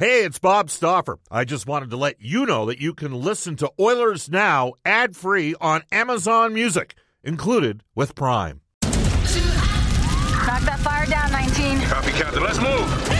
Hey, it's Bob Stauffer. I just wanted to let you know that you can listen to Oilers Now ad free on Amazon Music, included with Prime. Knock that fire down, 19. Copy, Captain. Let's move.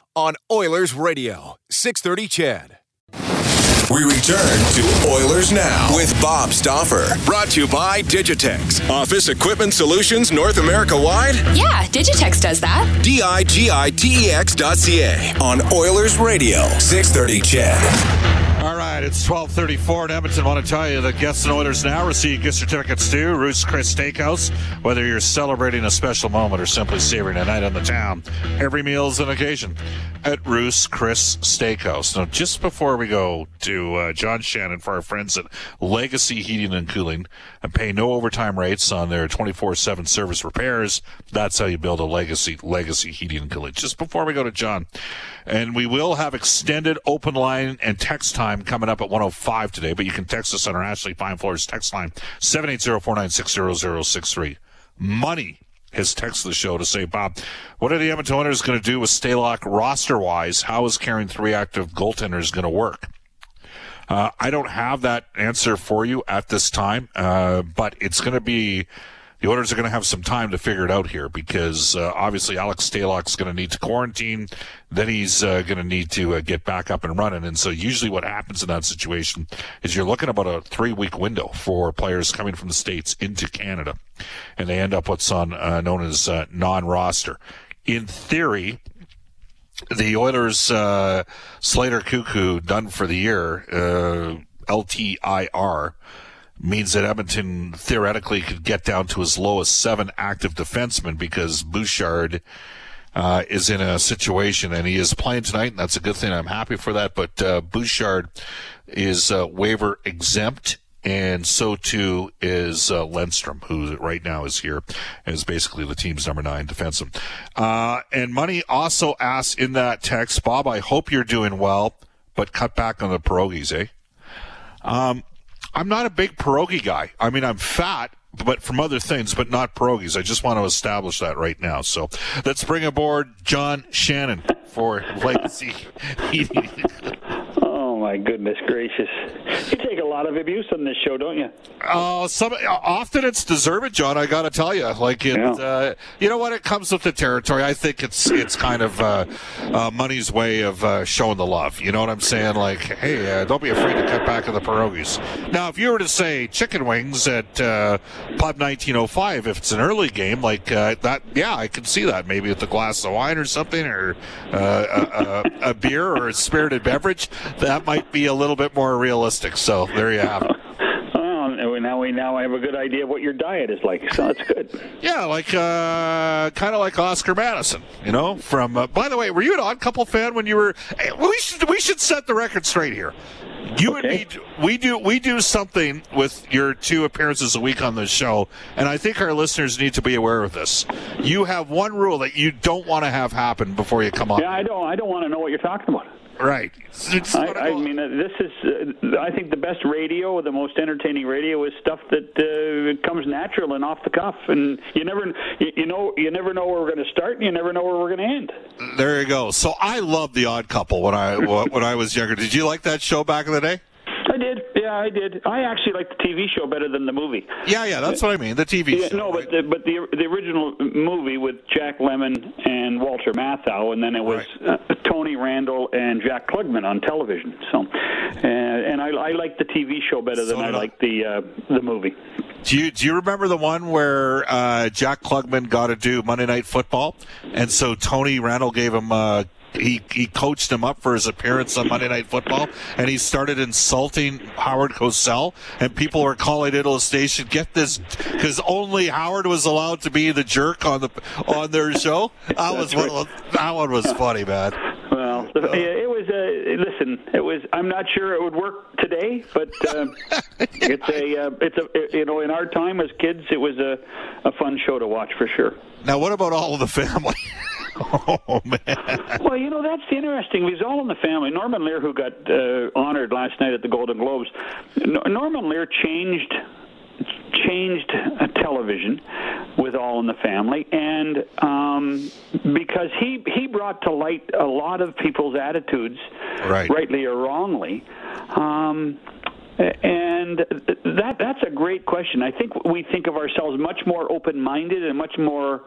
on Oilers Radio, 630 CHED. We return to Oilers Now with Bob Stauffer. Brought to you by Digitex. Office Equipment Solutions North America wide? Yeah, Digitex does that. D I G I T E X dot C A on Oilers Radio, 630 CHED. Right, it's 1234 in Edmonton. I want to tell you that guests and Oilers now receive gift certificates to Ruth's Chris Steakhouse. Whether you're celebrating a special moment or simply savoring a night on the town, every meal is an occasion at Ruth's Chris Steakhouse. Now, just before we go to uh, John Shannon for our friends at Legacy Heating and Cooling and pay no overtime rates on their 24-7 service repairs, that's how you build a legacy, legacy heating and cooling. Just before we go to John, and we will have extended open line and text time coming up at 105 today, but you can text us on our Ashley Fine Floors text line, 780-496-0063. Money has texted the show to say, Bob, what are the Edmonton Oilers going to do with Stalock roster-wise? How is carrying three active goaltenders going to work? Uh, I don't have that answer for you at this time, uh, but it's going to be the Oilers are going to have some time to figure it out here because uh, obviously Alex Stalock's going to need to quarantine. Then he's uh, going to need to uh, get back up and running. And so usually what happens in that situation is you're looking about a three week window for players coming from the States into Canada. And they end up what's on uh, known as uh, non roster. In theory, the Oilers uh, Slater Koekkoek done for the year, LTIR means that Edmonton theoretically could get down to as low as seven active defensemen because Bouchard uh, is in a situation and he is playing tonight, and that's a good thing. I'm happy for that. But uh, Bouchard is uh, waiver exempt. And so too is uh, Lundstrom, who right now is here as basically the team's number nine defenseman. Uh, and Money also asks in that text, Bob, I hope you're doing well, but cut back on the pierogies, eh? Um, I'm not a big pierogi guy. I mean, I'm fat, but from other things, but not pierogies. I just want to establish that right now. So let's bring aboard John Shannon for Legacy my goodness gracious! You take a lot of abuse on this show, don't you? Oh, uh, some often it's deserved, John. I got to tell you, like it. Yeah. Uh, you know what? It comes with the territory. I think it's it's kind of uh, uh money's way of uh, showing the love. You know what I'm saying? Like, hey, uh, don't be afraid to cut back on the pierogies. Now, if you were to say chicken wings at Pub 1905, if it's an early game like that, yeah, I can see that. Maybe with a glass of wine or something, or a, a, a beer or a spirited beverage. That might be a little bit more realistic. So there you have it. Well, now we now I have a good idea of what your diet is like. So that's good. Yeah, like uh, kind of like Oscar Madison, you know. From uh, by the way, were you an Odd Couple fan when you were? Hey, we should we should set the record straight here. You okay. and me, we do we do something with your two appearances a week on the show, and I think our listeners need to be aware of this. You have one rule that you don't want to have happen before you come on. Yeah, I don't. I don't want to know what you're talking about. Right. I, I, mean, uh, this is. Uh, I think the best radio, the most entertaining radio, is stuff that uh, comes natural and off the cuff, and you never, you, you know, you never know where we're going to start, and you never know where we're going to end. There you go. So I loved The Odd Couple when I when I was younger. Did you like that show back in the day? I. Yeah, I did. I actually like the TV show better than the movie. Yeah, yeah, that's what I mean. The TV yeah, show. No, right? but the, but the the original movie with Jack Lemmon and Walter Matthau, and then it was right. uh, Tony Randall and Jack Klugman on television. So, uh, and I, I like the TV show better than I like the uh, the movie. Do you do you remember the one where uh, Jack Klugman got to do Monday Night Football, and so Tony Randall gave him uh, he he coached him up for his appearance on Monday Night Football, and he started insulting Howard Cosell, and people were calling into the station, "Get this," because only Howard was allowed to be the jerk on the on their show. That was one. That one was funny, man. Well, it was a listen, it was. I'm not sure it would work today, but uh, it's a. Uh, it's a. You know, in our time as kids, it was a, a fun show to watch for sure. Now, what about all of the family? oh man. Well, you know that's interesting. He's all in the family. Norman Lear, who got uh, honored last night at the Golden Globes, Norman Lear changed changed television with All in the Family, and um, because he he brought to light a lot of people's attitudes, right. rightly or wrongly. Um, and that that's a great question. I think we think of ourselves much more open-minded and much more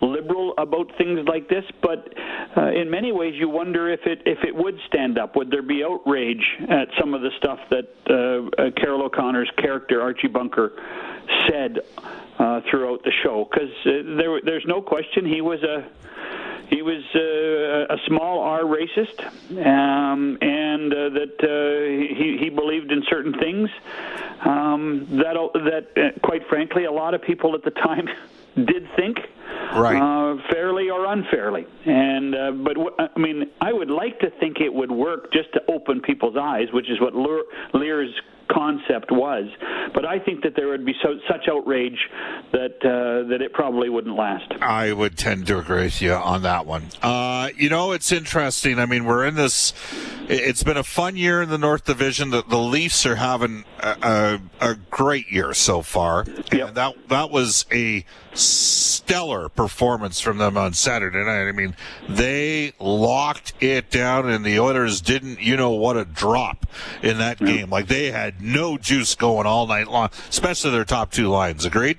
liberal about things like this, but uh, in many ways, you wonder if it if it would stand up. Would there be outrage at some of the stuff that uh, uh, Carroll O'Connor's character Archie Bunker said uh, throughout the show? Because uh, there, there's no question he was a he was uh, a small R racist, um, and uh, that uh, he, he believed in certain things um, that that uh, quite frankly a lot of people at the time did think right. uh, fairly or unfairly. And uh, but w- I mean, I would like to think it would work just to open people's eyes, which is what Lear's concept was. But I think that there would be so, such outrage that uh, that it probably wouldn't last. I would tend to agree with you on that one. Uh, you know, it's interesting. I mean, we're in this. It's been a fun year in the North Division. That the Leafs are having a, a, a great year so far. Yep. that that was a stellar performance from them on Saturday night. I mean, they locked it down, and the Oilers didn't, you know, what a drop in that game. Like they had no juice going all night long, especially their top two lines. Agreed?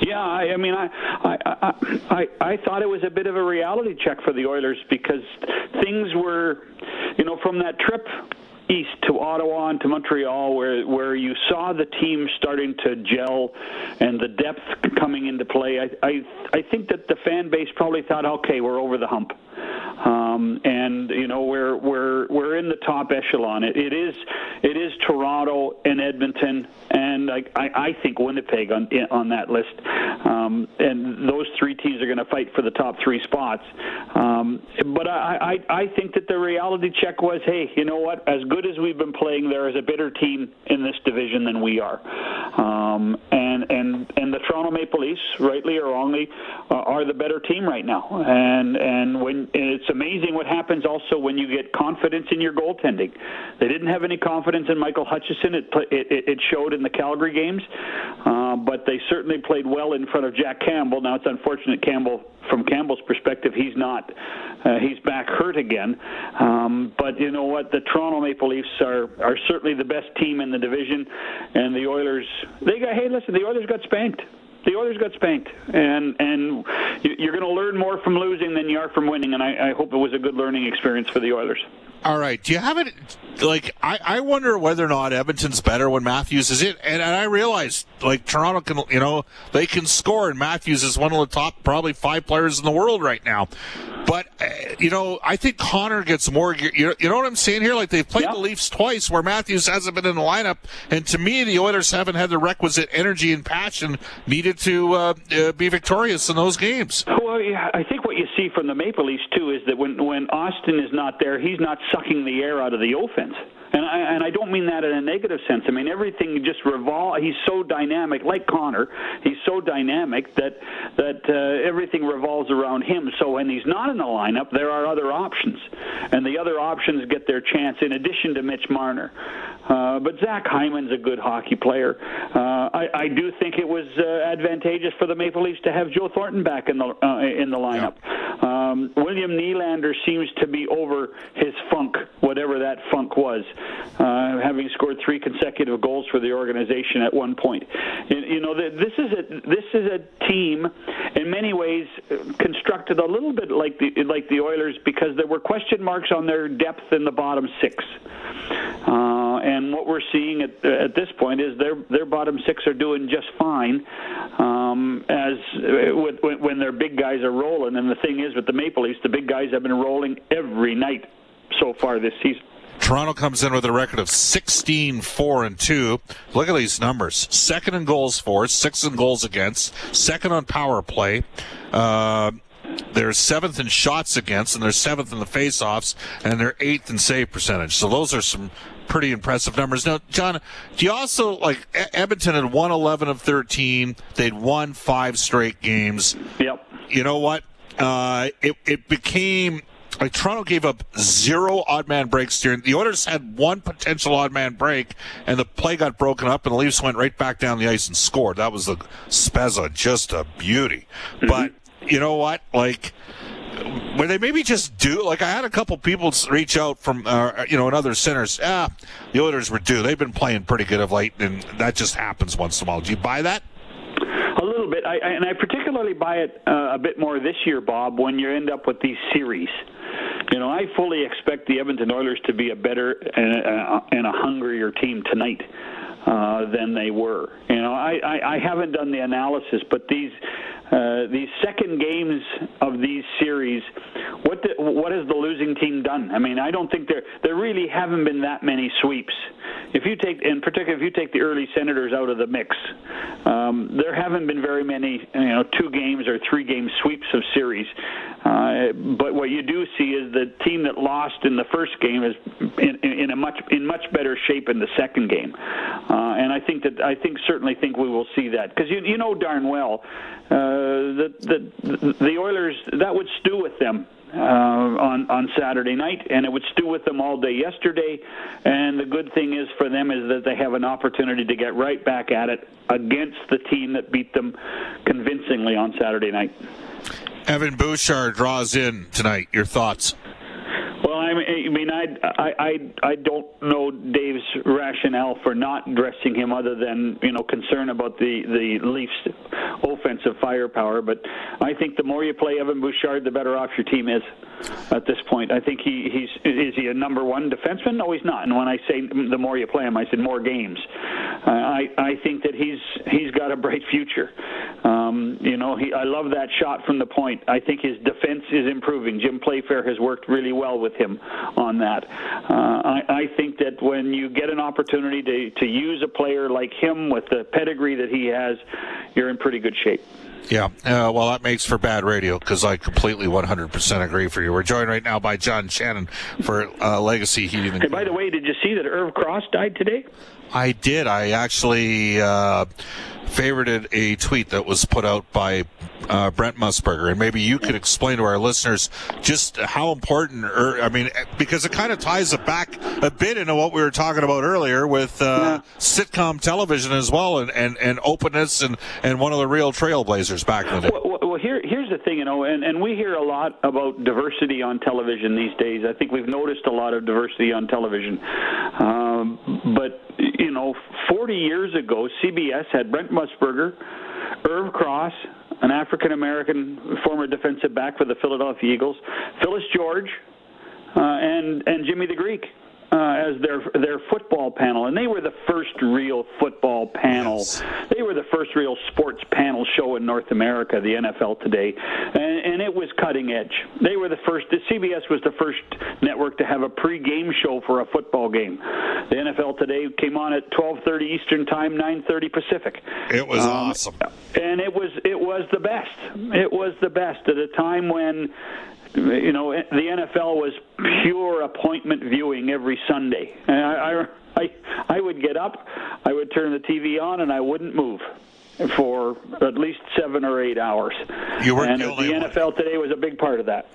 Yeah, I, I mean, I, I, I, I thought it was a bit of a reality check for the Oilers because things were, you know, from that trip east to Ottawa and to Montreal, where where you saw the team starting to gel and the depth coming into play. I I, I think that the fan base probably thought, okay, we're over the hump. Um, and you know we're we're we're in the top echelon. It, it is it is Toronto and Edmonton, and I, I, I think Winnipeg on on that list. Um, and those three teams are going to fight for the top three spots. Um, but I, I I think that the reality check was, hey, you know what? As good as we've been playing, there is a better team in this division than we are. Um, and and and the Toronto Maple Leafs, rightly or wrongly, uh, are the better team right now. And and when and it's amazing what happens also when you get confidence in your goaltending. They didn't have any confidence in Michael Hutchinson. It it, it showed in the Calgary games, but they certainly played well in front of Jack Campbell. Now it's unfortunate Campbell, from Campbell's perspective, he's not. Uh, he's back hurt again. Um, but you know what? The Toronto Maple Leafs are are certainly the best team in the division, and the Oilers. They got. Hey, listen, the Oilers got spanked the Oilers got spanked, and and you're going to learn more from losing than you are from winning. And I, I hope it was a good learning experience for the Oilers. All right. Do you have it? Like, I, I wonder whether or not Edmonton's better when Matthews is it. And, and I realize, like, Toronto can, you know, they can score, and Matthews is one of the top, probably five players in the world right now. But, uh, you know, I think Connor gets more. You know, you know what I'm saying here? Like, they've played yeah. the Leafs twice where Matthews hasn't been in the lineup. And to me, the Oilers haven't had the requisite energy and passion needed to uh, uh, be victorious in those games. Well, yeah, I think what you see from the Maple Leafs, too, is that when, when Austin is not there, he's not sucking the air out of the offense. And I, and I don't mean that in a negative sense. I mean everything just revolve. He's so dynamic, like Connor. He's so dynamic that that uh, everything revolves around him. So when he's not in the lineup, there are other options, and the other options get their chance in addition to Mitch Marner. Uh, but Zach Hyman's a good hockey player. Uh, I, I do think it was uh, advantageous for the Maple Leafs to have Joe Thornton back in the uh, in the lineup. Um, William Nylander seems to be over his funk, whatever that funk was, uh, having scored three consecutive goals for the organization at one point. You, you know, this is a this is a team in many ways constructed a little bit like the like the Oilers because there were question marks on their depth in the bottom six. Uh, and what we're seeing at, at this point is their their bottom six are doing just fine, um, as with, when their big guys are rolling. And the thing is, with the Maple Leafs, the big guys have been rolling every night so far this season. Toronto comes in with a record of 16 4 and 2. Look at these numbers. Second in goals for, sixth in goals against, second on power play. Uh, they're seventh in shots against, and they're seventh in the faceoffs, and they're eighth in save percentage. So those are some pretty impressive numbers. Now, John, do you also like Edmonton had won 11 of 13? They'd won five straight games. Yep. You know what? Uh, it it became like Toronto gave up zero odd man breaks during the Oilers had one potential odd man break, and the play got broken up, and the Leafs went right back down the ice and scored. That was the Spezza, just a beauty. But you know what? Like where they maybe just do like I had a couple people reach out from uh, you know and other centers. Ah, the Oilers were due. They've been playing pretty good of late, and that just happens once in a while. Do you buy that? A little bit, I, I- and I particularly buy it uh, a bit more this year, Bob, when you end up with these series. You know, I fully expect the Edmonton Oilers to be a better and a, and a hungrier team tonight uh, than they were. You know, I, I, I haven't done the analysis, but these uh, these second games of these series, what the, what has the losing team done? I mean, I don't think there there really haven't been that many sweeps. If you take, in particular, if you take the early Senators out of the mix, um, there haven't been very many, you know, two games or three game sweeps of series. Uh, but what you do see is the team that lost in the first game is in, in, a much in much better shape in the second game, uh, and I think that I think certainly think we will see that because you you know darn well uh, that the the Oilers that would stew with them uh, on on Saturday night, and it would stew with them all day yesterday. And the good thing is for them is that they have an opportunity to get right back at it against the team that beat them convincingly on Saturday night. Evan Bouchard draws in tonight. Your thoughts? I mean, I mean, I, I, I, I don't know Dave's rationale for not dressing him, other than you know concern about the the Leafs' offensive firepower. But I think the more you play Evan Bouchard, the better off your team is at this point. I think he he's is he a number one defenseman? No, he's not. And when I say the more you play him, I said more games. Uh, I I think that he's he's got a bright future. Um, you know, he I love that shot from the point. I think his defense is improving. Jim Playfair has worked really well with him on that. Uh, I, I think that when you get an opportunity to to use a player like him with the pedigree that he has, you're in pretty good shape. Yeah, uh, well, that makes for bad radio because I completely 100% agree for you. We're joined right now by John Shannon for uh, Legacy Heating. and Hey, by the way, did you see that Irv Cross died today? I did. I actually uh, favorited a tweet that was put out by uh, Brent Musburger, and maybe you could explain to our listeners just how important, or I mean, because it kind of ties it back a bit into what we were talking about earlier with uh, sitcom television as well, and, and, and openness, and, and one of the real trailblazers back in the day. Well, well, here, here's the thing, you know, and, and we hear a lot about diversity on television these days. I think we've noticed a lot of diversity on television. Um, but, you know, 40 years ago, CBS had Brent Musburger, Irv Cross, an African American former defensive back for the Philadelphia Eagles, Phyllis George, uh, and and Jimmy the Greek uh, as their their football panel, and they were the first real football panel. They were the first real sports panel show in North America, the NFL today, and, and it was cutting edge. They were the first. The CBS was the first network to have a pre-game show for a football game. The NFL today came on at 12:30 Eastern Time, 9:30 Pacific. It was Um, awesome. and it was it was the best. It was the best at a time when you know the NFL was pure appointment viewing every Sunday. And I I I, would get up, I would turn the TV on, and I wouldn't move for at least seven or eight hours. You weren't and the. NFL today was a big part of that.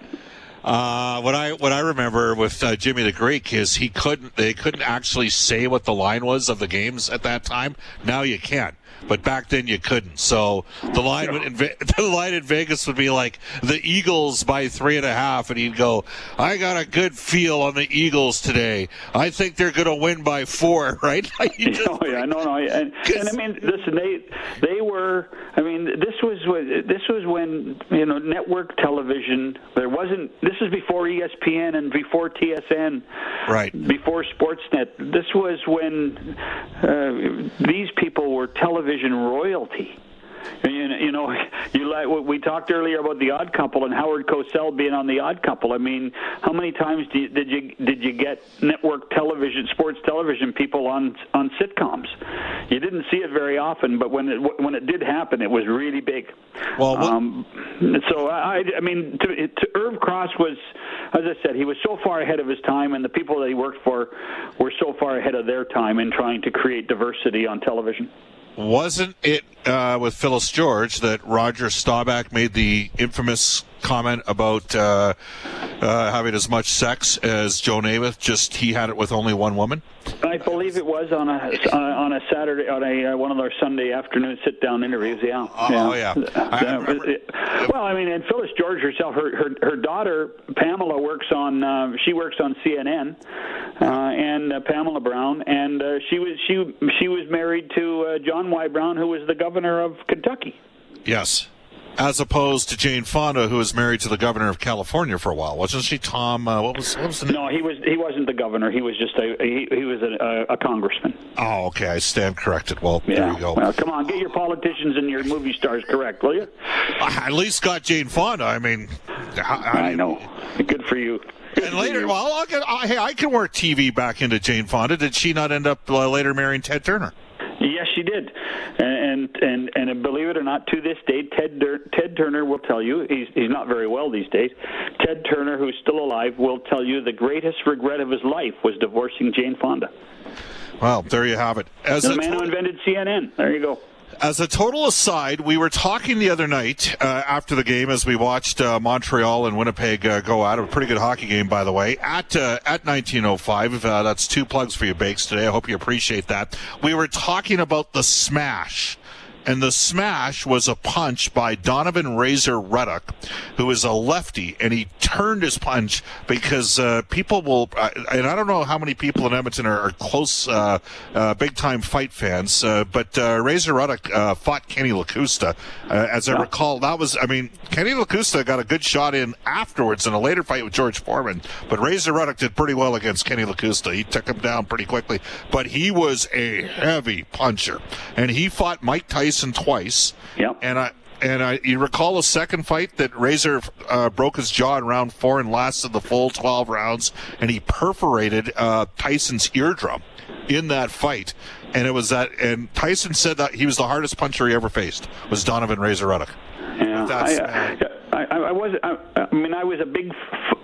Uh, what I what I remember with uh, Jimmy the Greek is he couldn't they couldn't actually say what the line was of the games at that time. Now you can, but back then you couldn't. So the line would in, the line in Vegas would be like the Eagles by three and a half, and he'd go, "I got a good feel on the Eagles today. I think they're going to win by four, right?" Just- Oh yeah, no, no, and, and I mean, listen, they they were. I mean, this was this was when you know network television. There wasn't. This is before ESPN and before TSN. Right. Before Sportsnet. This was when uh, these people were television royalty. You, you know, you like we talked earlier about the Odd Couple and Howard Cosell being on the Odd Couple. I mean, how many times did you, did you did you get network television, sports television people on on sitcoms? You didn't see it very often, but when it when it did happen, it was really big. Well, what, Um, so I, I mean, to, to Irv Cross was, as I said, he was so far ahead of his time, and the people that he worked for were so far ahead of their time in trying to create diversity on television. Wasn't it uh, with Phyllis George that Roger Staubach made the infamous comment about uh, uh, having as much sex as Joe Namath? Just he had it with only one woman. I believe it was on a on a Saturday on a uh, one of our Sunday afternoon sit down interviews. Yeah. Oh, yeah. I Uh, well, I mean, and Phyllis George herself, her her, her daughter Pamela works on uh, she works on CNN, uh, and uh, Pamela Brown, and uh, she was she she was married to uh, John Y. Brown, who was the governor of Kentucky. Yes. As opposed to Jane Fonda, who was married to the governor of California for a while, wasn't she? Tom, uh, what was what was the name? No, he was he wasn't the governor. He was just a he, he was a, a, a congressman. Oh, okay. I stand corrected. Well, Yeah. there you go. Well, come on, get your politicians and your movie stars correct, will you? I at least got Jane Fonda. I mean, I, I know. Good for you. Good And later, you. well, I'll get, I, hey, I can work TV back into Jane Fonda. Did she not end up uh, later marrying Ted Turner? She did, and and and, and believe it or not, to this day, Ted Dur- Ted Turner will tell you he's he's not very well these days. Ted Turner, who's still alive, will tell you the greatest regret of his life was divorcing Jane Fonda, Well, there you have it. As the man who invented CNN. There you go. As a total aside, we were talking the other night uh, after the game as we watched uh, Montreal and Winnipeg uh, go out. A pretty good hockey game, by the way, at uh, at 1905. Uh, that's two plugs for you, Bakes, today. I hope you appreciate that. We were talking about the smash. And the smash was a punch by Donovan Razor Ruddock, who is a lefty, and he turned his punch because uh, people will, uh, and I don't know how many people in Edmonton are, are close, uh, uh, big time fight fans, uh, but uh, Razor Ruddock uh, fought Kenny Lakusta. Uh, as I recall, that was, I mean, Kenny Lakusta got a good shot in afterwards in a later fight with George Foreman, but Razor Ruddock did pretty well against Kenny Lakusta. He took him down pretty quickly, but he was a heavy puncher, and he fought Mike Tyson twice. Yep. And I and I you recall a second fight that Razor uh, broke his jaw in round four and lasted the full twelve rounds, and he perforated uh, Tyson's eardrum in that fight. And it was that, and Tyson said that he was the hardest puncher he ever faced was Donovan Razor Ruddock. Yeah, That's, I, I, I, I was. I, I mean, I was a big,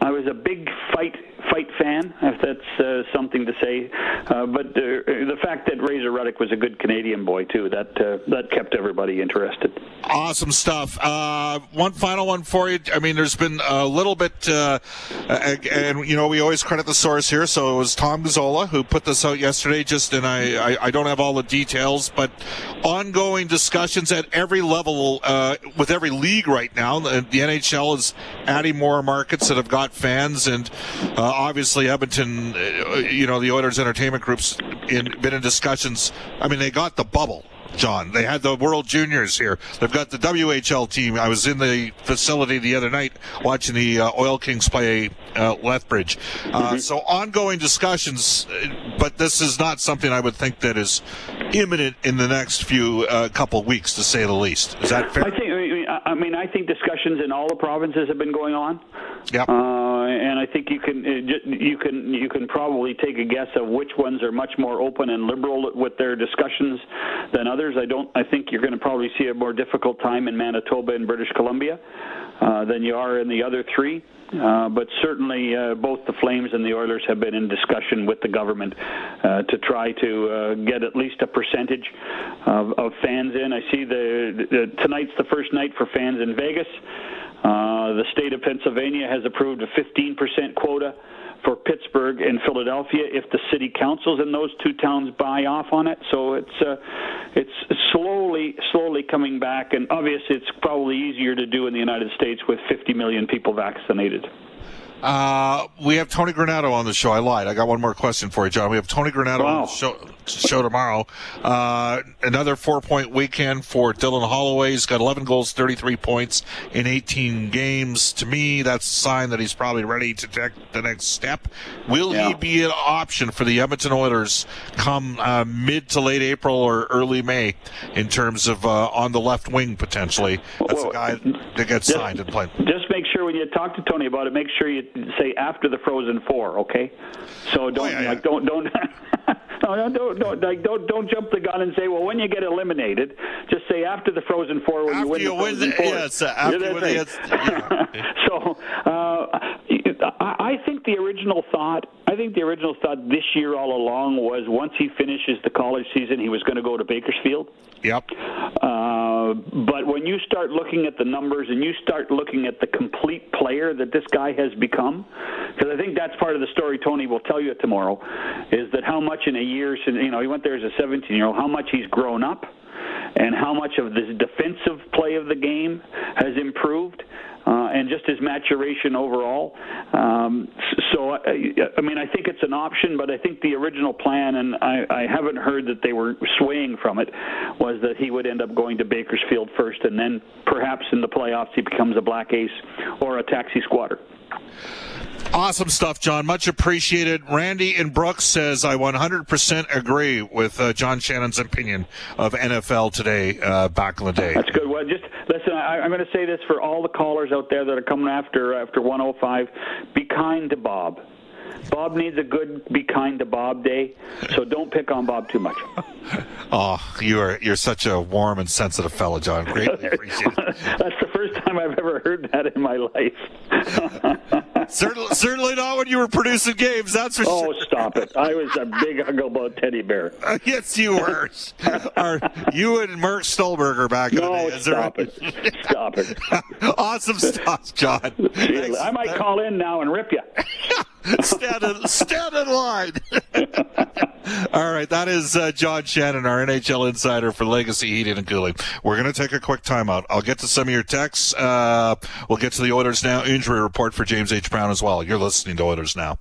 I was a big fight fight fan, if that's uh, something to say. Uh, but uh, the fact that Razor Ruddock was a good Canadian boy too, that uh, that kept everybody interested. Awesome stuff. Uh, one final one for you. I mean, there's been a little bit, uh, and, you know, we always credit the source here. So it was Tom Gazzola who put this out yesterday. Just and I, I, I don't have all the details, but ongoing discussions at every level with every league right now. The, the NHL is adding more markets that have got fans, and uh, obviously Edmonton. Uh, you know, the Oilers Entertainment Group's in, been in discussions. I mean, they got the bubble. John. They had the World Juniors here. They've got the WHL team. I was in the facility the other night watching the uh, Oil Kings play uh, Lethbridge. Uh, So ongoing discussions, uh, but this is not something I would think that is imminent in the next few uh, couple weeks, to say the least. Is that fair? I think. I mean, I- I mean, I think discussions in all the provinces have been going on. Yep. And I think you can uh, you can you can probably take a guess of which ones are much more open and liberal with their discussions than others. I don't. I think you're going to probably see a more difficult time in Manitoba and British Columbia uh, than you are in the other three. Uh, but certainly, uh, both the Flames and the Oilers have been in discussion with the government uh, to try to uh, get at least a percentage of, of fans in. I see the, the tonight's the first night for fans in Vegas. Uh, the state of Pennsylvania has approved a 15% quota for Pittsburgh and Philadelphia if the city councils in those two towns buy off on it. So it's uh, it's slowly slowly coming back, and obviously it's probably easier to do in the United States with 50 million people vaccinated. Uh, we have Tony Granato on the show. I lied. I got one more question for you, John. We have Tony Granato wow. on the show, show tomorrow. Uh, another four point weekend for Dylan Holloway. He's got 11 goals, 33 points in 18 games. To me, that's a sign that he's probably ready to take the next step. Will yeah. he be an option for the Edmonton Oilers come uh, mid to late April or early May in terms of uh, on the left wing potentially? That's well, a guy that gets just, signed and played. Just make sure when you talk to Tony about it, make sure you say after the Frozen Four, okay? So don't oh, yeah, yeah. like don't don't. no, don't, don't, like, don't, don't jump the gun and say, well, when you get eliminated, just say after the Frozen Four when after you win you the Frozen win the, Four. Yes, after you win the, yeah. so uh, I think the original thought, I think the original thought this year all along was once he finishes the college season, he was going to go to Bakersfield. Yep. Uh, Uh, but when you start looking at the numbers and you start looking at the complete player that this guy has become, because I think that's part of the story Tony will tell you tomorrow, is that how much in a year, since you know he went there as a 17 year old, how much he's grown up, and how much of this defensive play of the game has improved uh, and just his maturation overall. Um, so, I, I mean, I think it's an option, but I think the original plan, and I, I haven't heard that they were swaying from it, was that he would end up going to Bakersfield first, and then perhaps in the playoffs he becomes a black ace or a taxi squatter. Awesome stuff, John. Much appreciated. Randy in Brooks says, I 100% agree with uh, John Shannon's opinion of NFL today uh, back in the day. That's good. Well, just listen, I, am going to say this for all the callers out there that are coming after after 105 be kind to Bob. Bob needs a good be kind to Bob day, so don't pick on Bob too much. oh, you are you're such a warm and sensitive fellow, John. Greatly appreciate it. That's the first time I've ever heard that in my life. certainly, certainly not when you were producing games. That's for oh, sure. Oh, stop it! I was a big about teddy bear. Uh, yes, you were. are you and Mark Stolberger back no, in the day? stop it! Stop it! awesome stuff, John. I might call in now and rip you. stand, in, stand in line. All right, that is uh, John Shannon, our NHL insider for Legacy Heating and Cooling. We're going to take a quick timeout. I'll get to some of your texts. Uh, we'll get to the Oilers Now injury report for James H. Brown as well. You're listening to Oilers Now.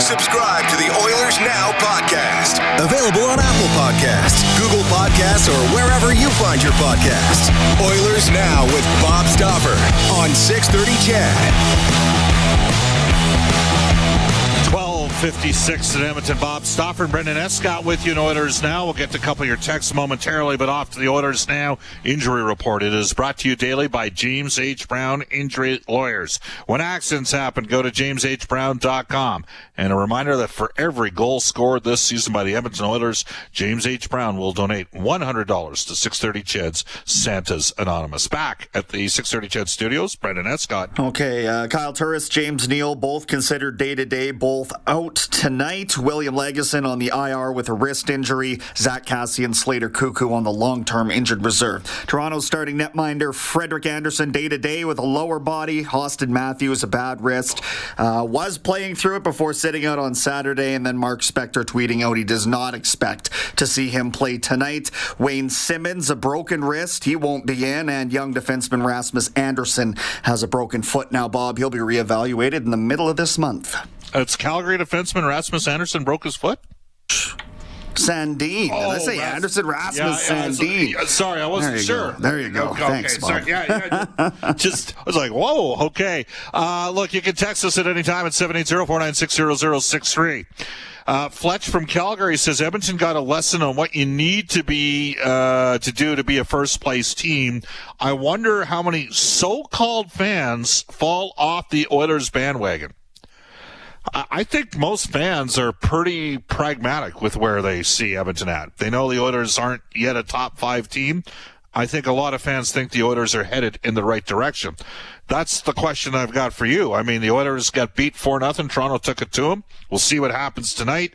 Subscribe to the Oilers Now podcast. Available on Apple Podcasts, Google Podcasts, or wherever you find your podcasts. Oilers Now with Bob Stauffer on 630 CHED. 56 in Edmonton. Bob Stauffer and Brendan Escott with you in Oilers Now. We'll get to a couple of your texts momentarily, but off to the Oilers Now injury report. It is brought to you daily by James H. Brown Injury Lawyers. When accidents happen, go to jameshbrown.com. And a reminder that for every goal scored this season by the Edmonton Oilers, James H. Brown will donate $100 to 630 CHED's Santa's Anonymous. Back at the 630 CHED studios, Brendan Escott. Okay, uh, Kyle Turris, James Neal, both considered day to day, both out out tonight. William Lagesson on the IR with a wrist injury. Zack Kassian, Slater Koekkoek on the long-term injured reserve. Toronto's starting netminder Frederik Andersen day to day with a lower body. Auston Matthews a bad wrist. Uh, was playing through it before sitting out on Saturday, and then Mark Spector tweeting out he does not expect to see him play tonight. Wayne Simmonds, a broken wrist. He won't be in, and young defenseman Rasmus Andersson has a broken foot now. Bob, he'll be reevaluated in the middle of this month. It's Calgary defenseman Rasmus Andersson broke his foot. Sandin. Oh, Did I say Ras- Anderson Rasmus yeah, yeah, Sandin? Yeah, sorry, I wasn't there sure. Go. There you go. Okay, Thanks, Bob. Sorry, yeah, yeah. just, I was like, whoa, okay. Uh, look, you can text us at any time at 780-496-0063. Uh, Fletch from Calgary says Edmonton got a lesson on what you need to be uh, to do to be a first place team. I wonder how many so-called fans fall off the Oilers bandwagon. I think most fans are pretty pragmatic with where they see Edmonton at. They know the Oilers aren't yet a top five team. I think a lot of fans think the Oilers are headed in the right direction. That's the question I've got for you. I mean, the Oilers got beat 4 nothing. Toronto took it to them. We'll see what happens tonight.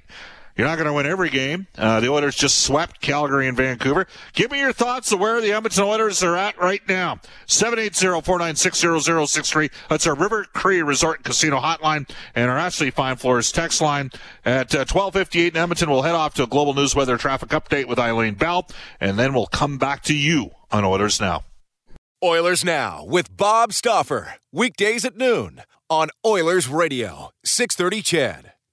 You're not going to win every game. Uh, the Oilers just swept Calgary and Vancouver. Give me your thoughts of where the Edmonton Oilers are at right now. 780-496-0063. That's our River Cree Resort and Casino hotline and our Ashley Fine Floors text line at uh, 1258 in Edmonton. We'll head off to a global news weather traffic update with Eileen Bell, and then we'll come back to you on Oilers Now. Oilers Now with Bob Stauffer. Weekdays at noon on Oilers Radio, 630 CHED.